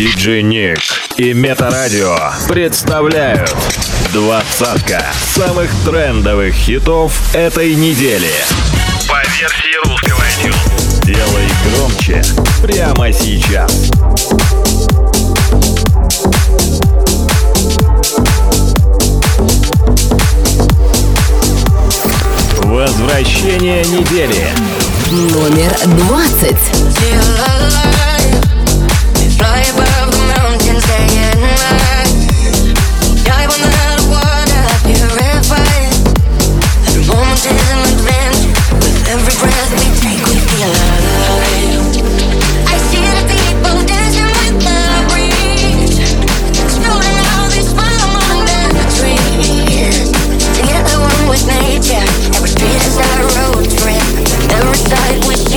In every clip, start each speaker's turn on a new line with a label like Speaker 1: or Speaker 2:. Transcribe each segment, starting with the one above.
Speaker 1: Диджей Ник и Метарадио представляют двадцатка самых трендовых хитов этой недели. По версии русского iTunes. Делай громче прямо сейчас. Возвращение недели.
Speaker 2: Номер двадцать. Moments
Speaker 3: is an adventure. With every breath we take, we feel alive. I see the people dancing with the breeze, feeling all this with nature, every is our road trip. Every we.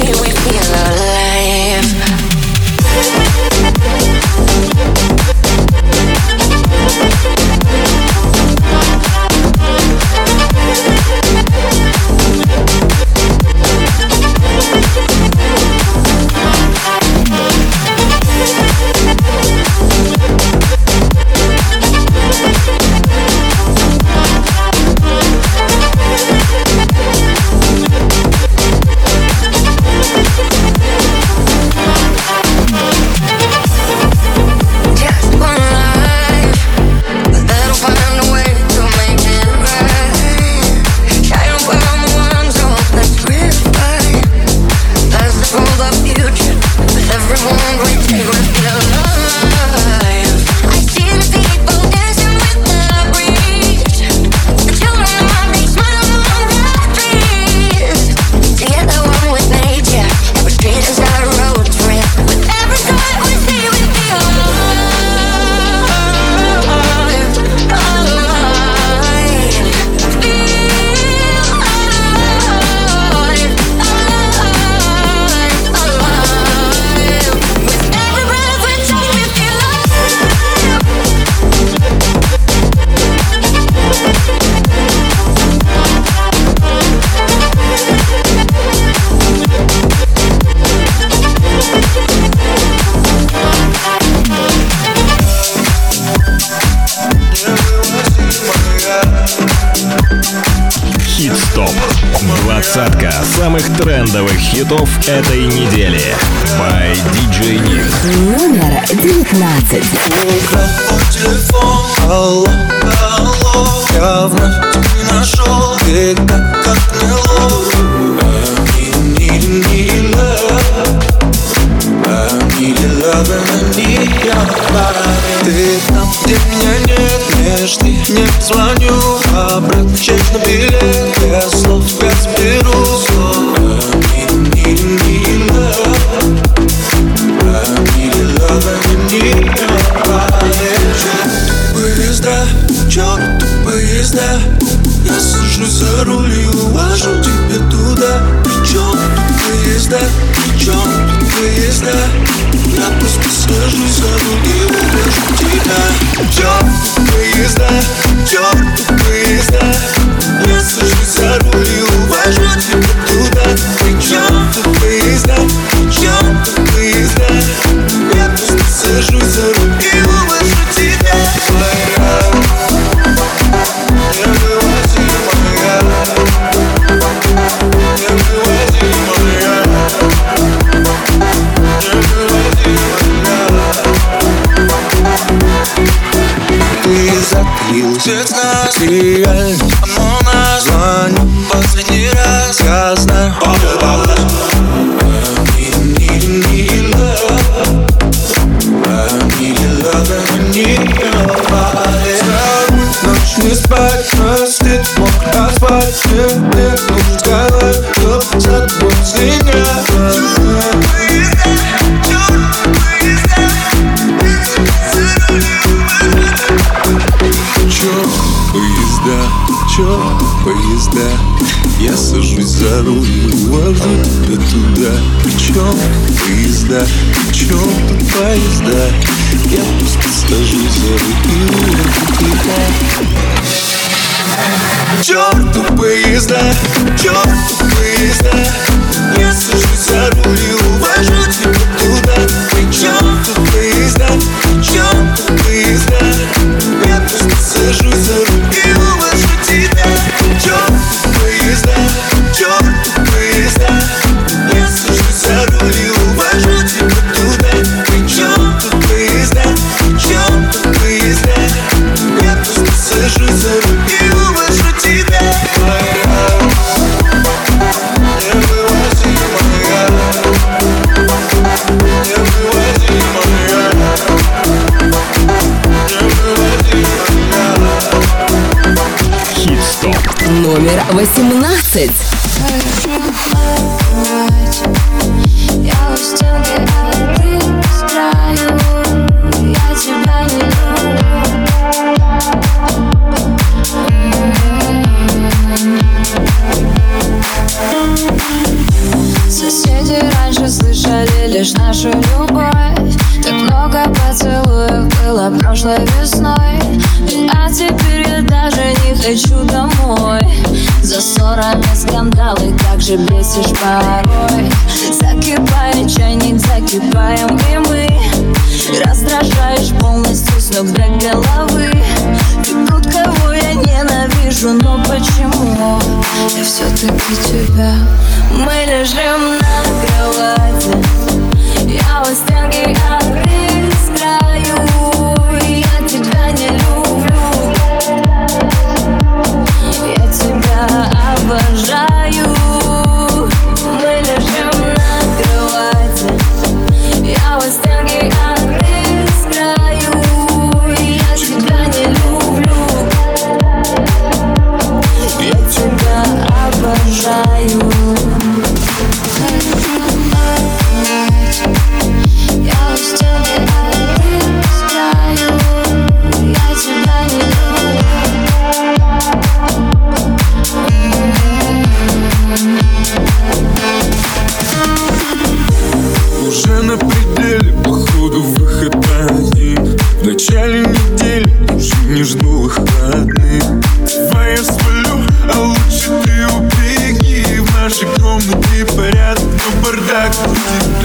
Speaker 3: Хитов этой недели. By DJ Nick. Номер девятнадцать. номер
Speaker 4: 18.
Speaker 5: Соседи раньше слышали лишь нашу любовь Так много поцелуев было прошлой весной теперь я даже не хочу домой. За ссорами скандалы, как же бесишь порой. Закипает чайник, закипаем и мы. Раздражаешь полностью с ног до головы. Ты тот, кого я ненавижу, но почему? Я все-таки тебя. Мы лежим на кровати. Я у стенки, а
Speaker 6: back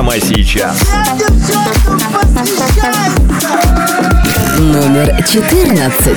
Speaker 6: прямо сейчас.
Speaker 4: Номер 14.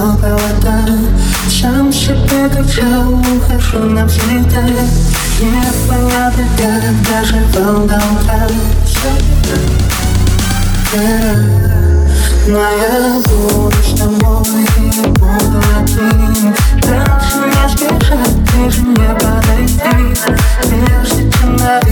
Speaker 7: Я
Speaker 8: ухожу навсегда Непонятно с тобой не сбежать, ближе не подойти? Прежде чем навек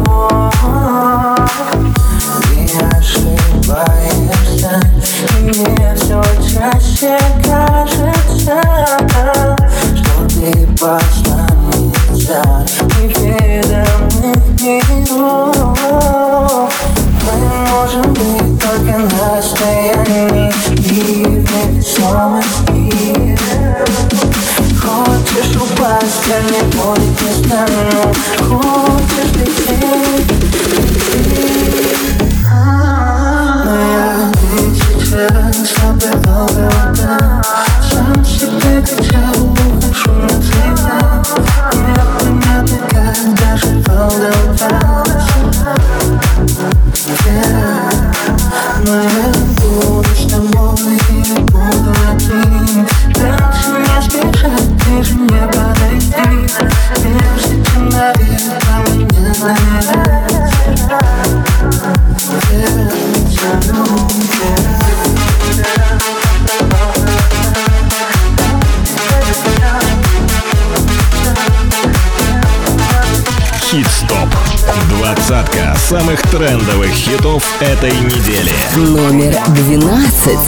Speaker 8: трендовых хитов этой недели.
Speaker 9: Номер двенадцать.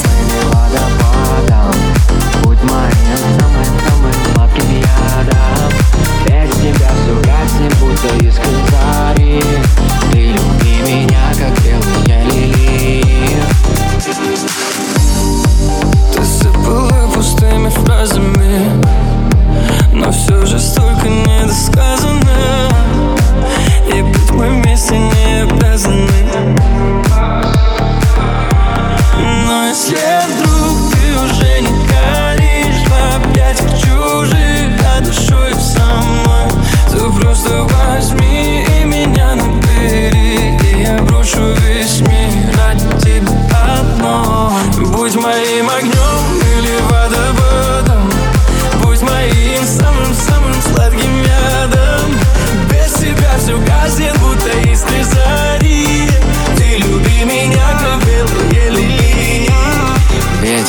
Speaker 10: yeah.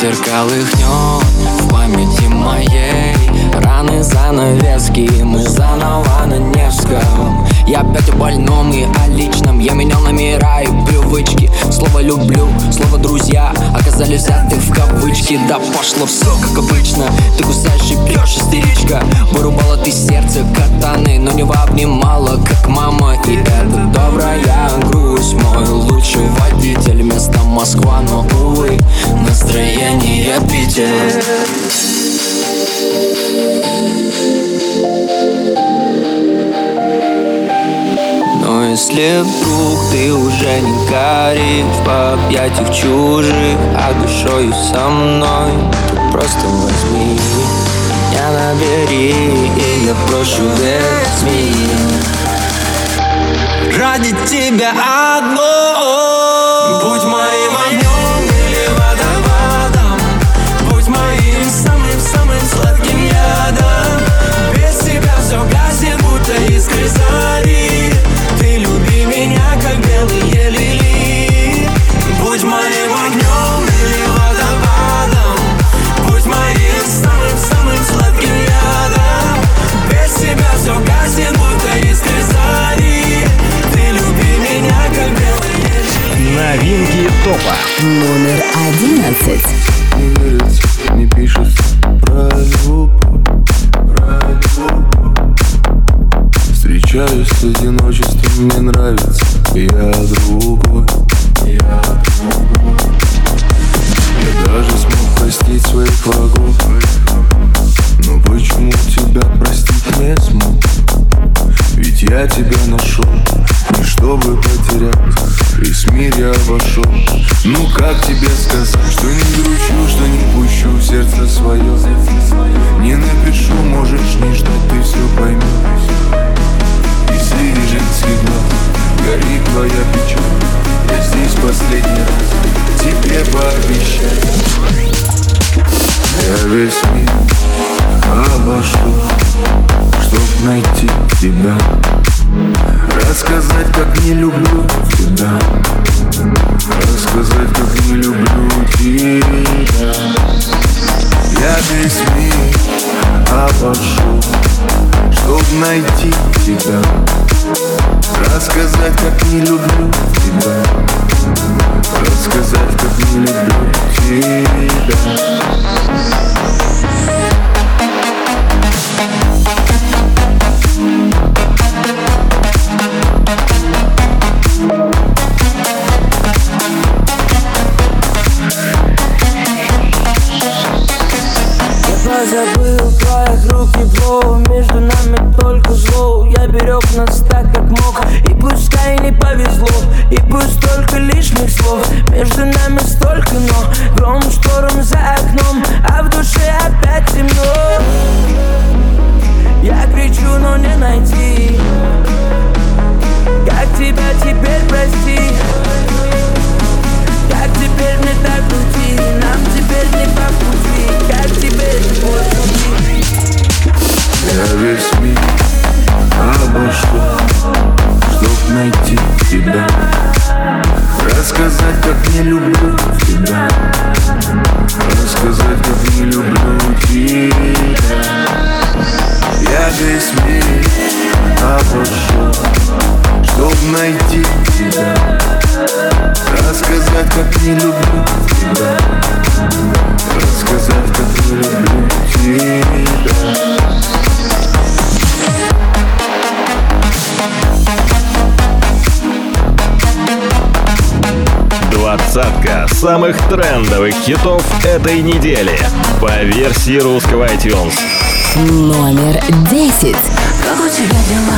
Speaker 11: Ветер колыхнет в памяти моей. Раны занавески, мы заново на Невском я опять о больном и о личном. Я менял номера и привычки. Слово «люблю», слово «друзья» Оказались взяты в кавычки. Да пошло все как обычно. Ты кусаешь и пьешь, истеричка. Вырубала ты сердце катаны Но не обнимала, как мама. И это добрая грусть. Мой лучший водитель Место Москва, но увы Настроение Питер.
Speaker 10: Если вдруг ты уже не горишь В объятиях чужих, а душою со мной Ты просто возьми меня набери И я прошу весь мир Ради тебя одно Будь
Speaker 7: моей Между нами столько, но
Speaker 6: самых трендовых хитов этой недели. По версии русского iTunes.
Speaker 4: Номер 10.
Speaker 12: Как у тебя дела?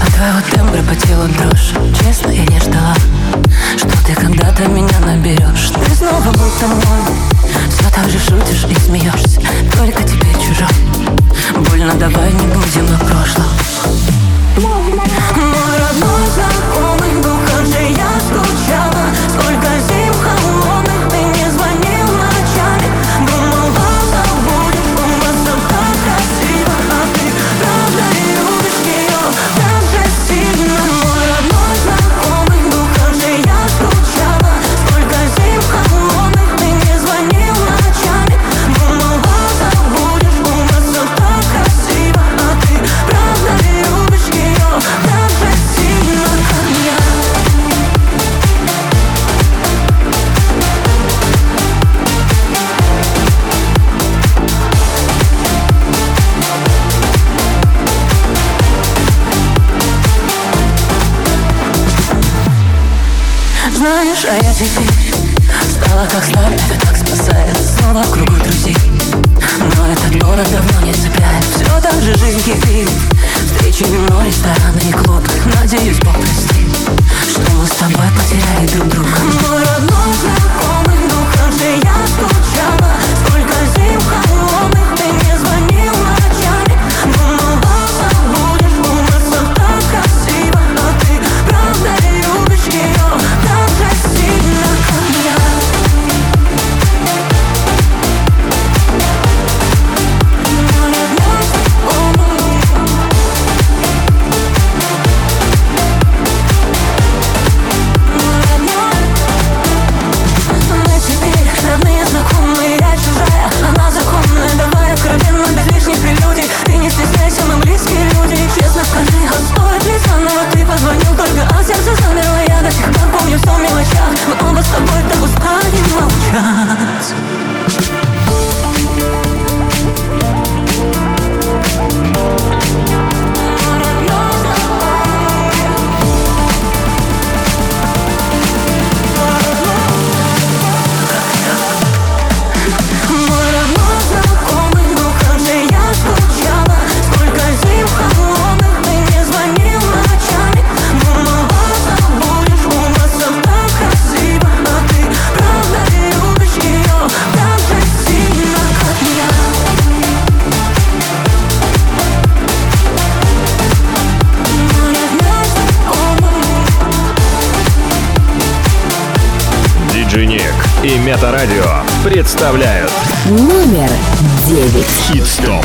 Speaker 12: А От твоего тембра по телу дрожь. Честно, я не ждала Что ты когда-то меня наберешь. Ты снова будто мой. Все так же шутишь и смеешься. Только теперь чужой. Больно, давай не будем о прошлом. Мой родной знакомый.
Speaker 6: Метарадио представляют
Speaker 4: номер девять.
Speaker 6: Хит-стоп.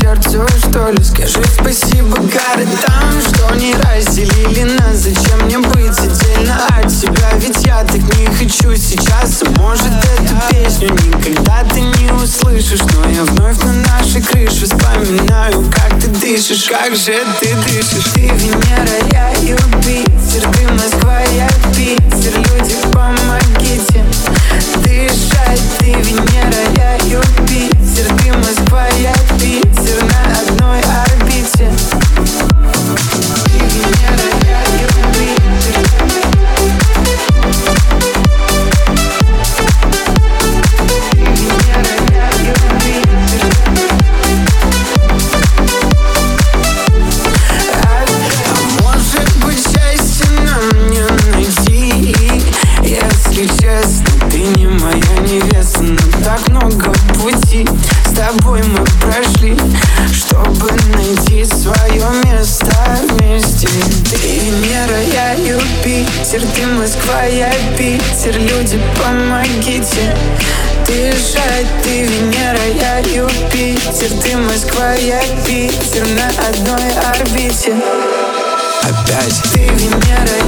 Speaker 7: все, что ли? Скажи спасибо городам, что не разделили нас Зачем мне быть отдельно от тебя? Ведь я так не хочу сейчас Может, эту песню никогда ты не услышишь Но я вновь на нашей крыше вспоминаю, как ты дышишь Как же ты дышишь? Ты Венера, я Юпитер Ты Москва, я Питер Люди, помогите дышать Ты Венера, я Юпитер Ты Москва, я Питер я Питер на одной орбите. Опять. Ты Венера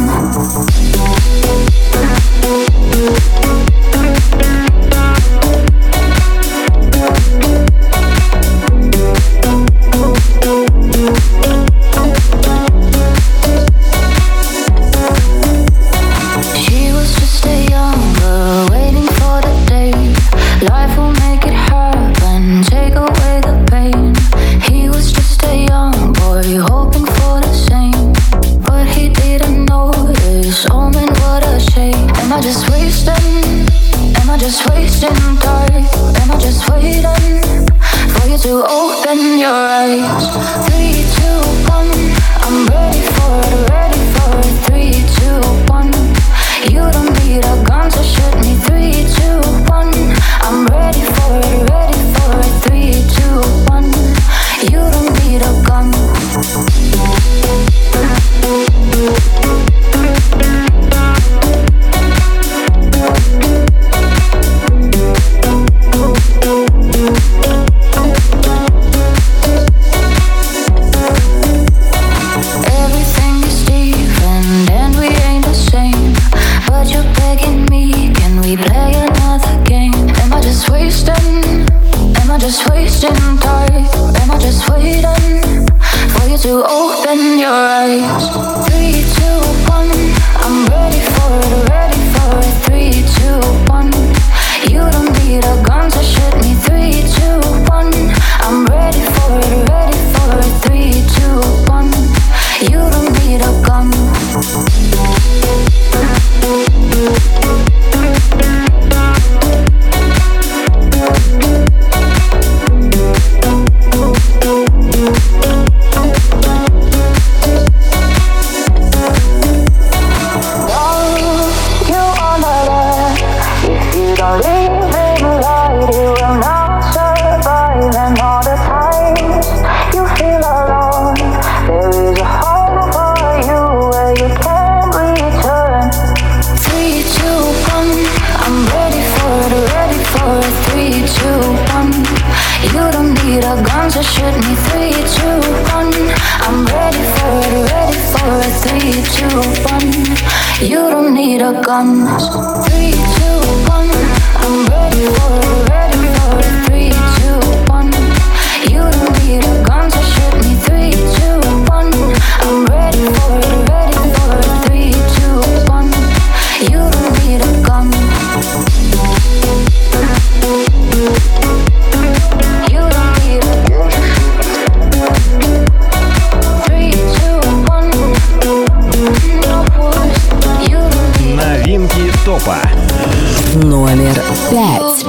Speaker 5: Thank you.
Speaker 4: Номер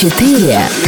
Speaker 13: Четыре.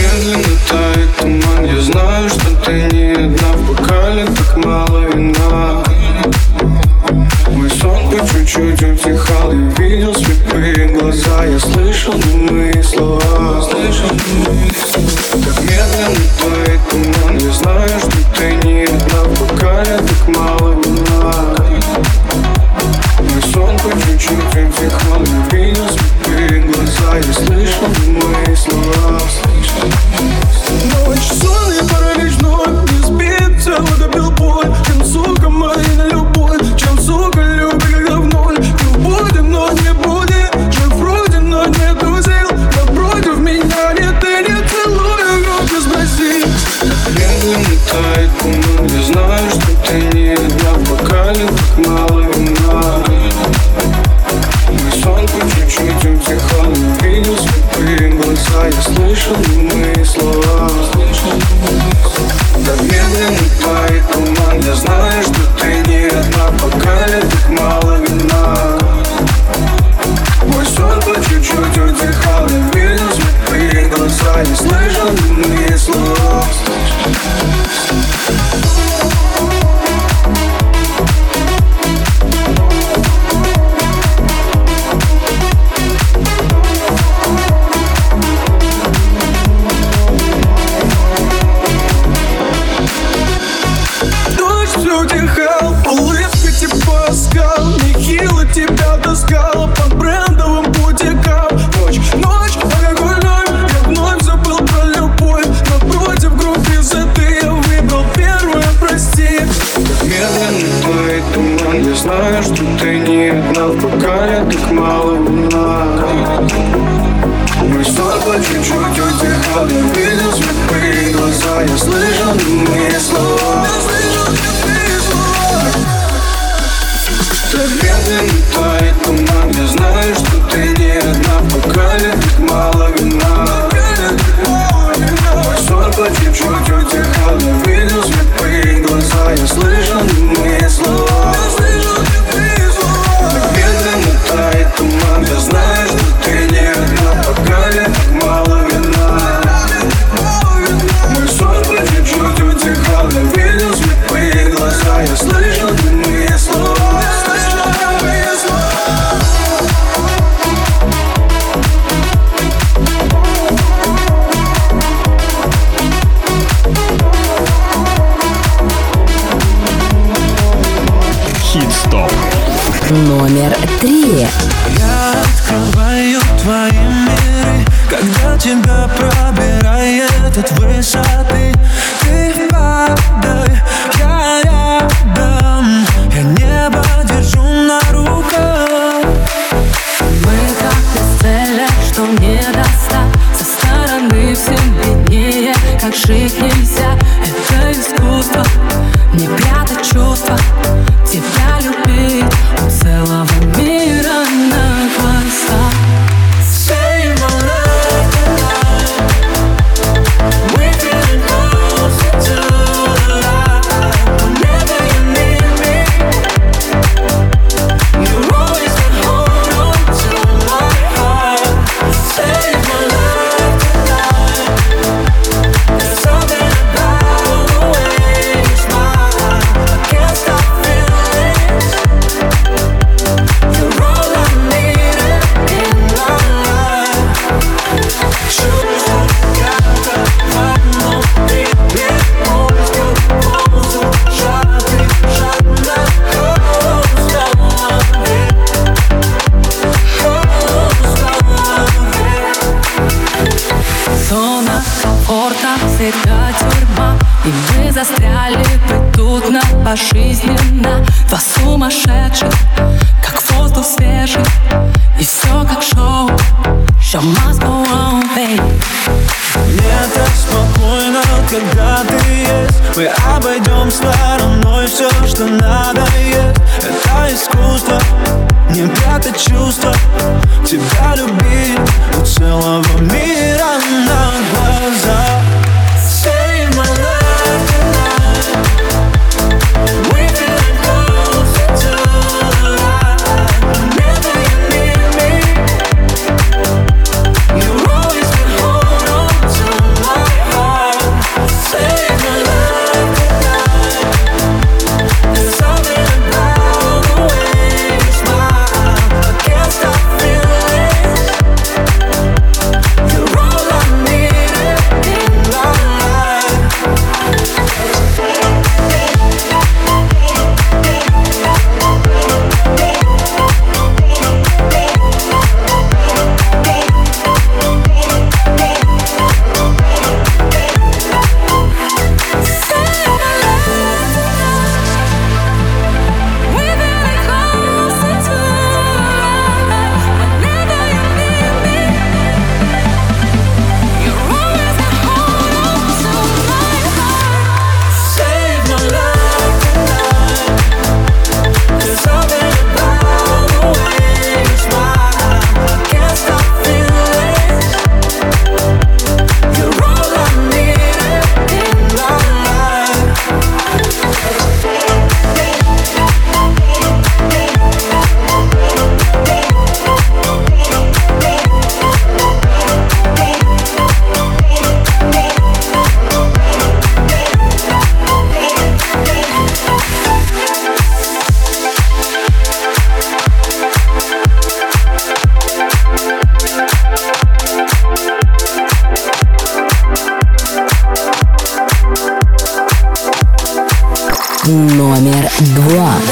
Speaker 13: Номер
Speaker 12: show must go on, babe.
Speaker 10: Мне так спокойно, когда ты есть. Мы обойдем стороной все, что надо есть. Это искусство, не прятать чувства Тебя любить у целого мира на
Speaker 5: глазах. два.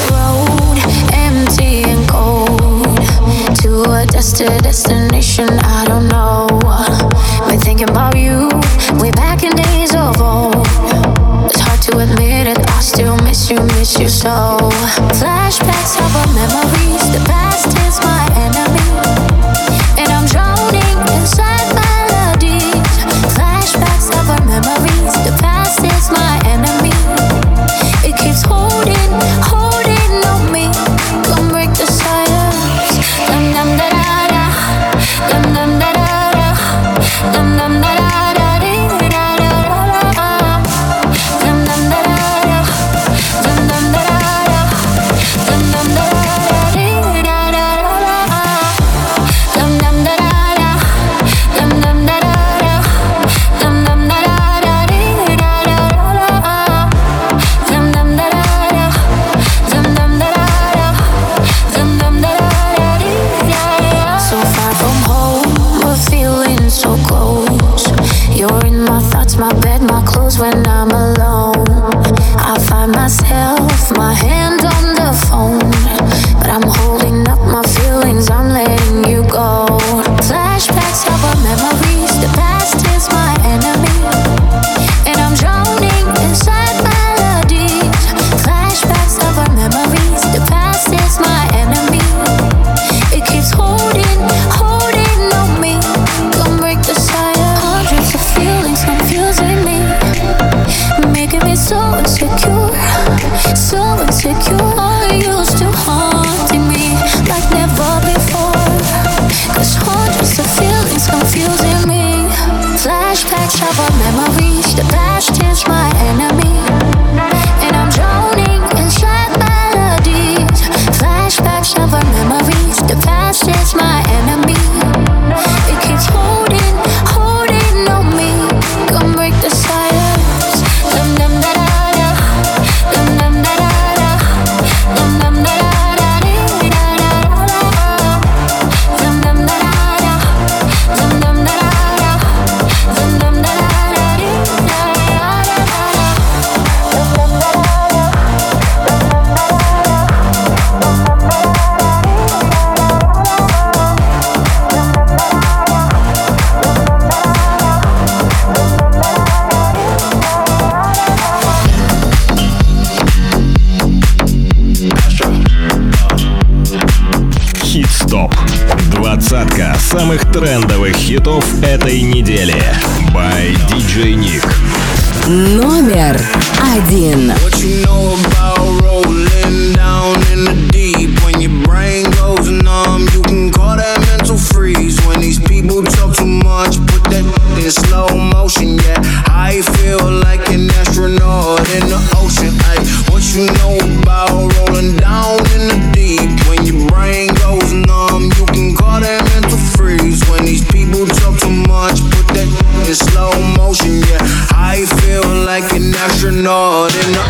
Speaker 14: Astronaut in the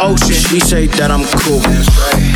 Speaker 14: ocean. She say that I'm cool.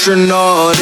Speaker 14: astronaut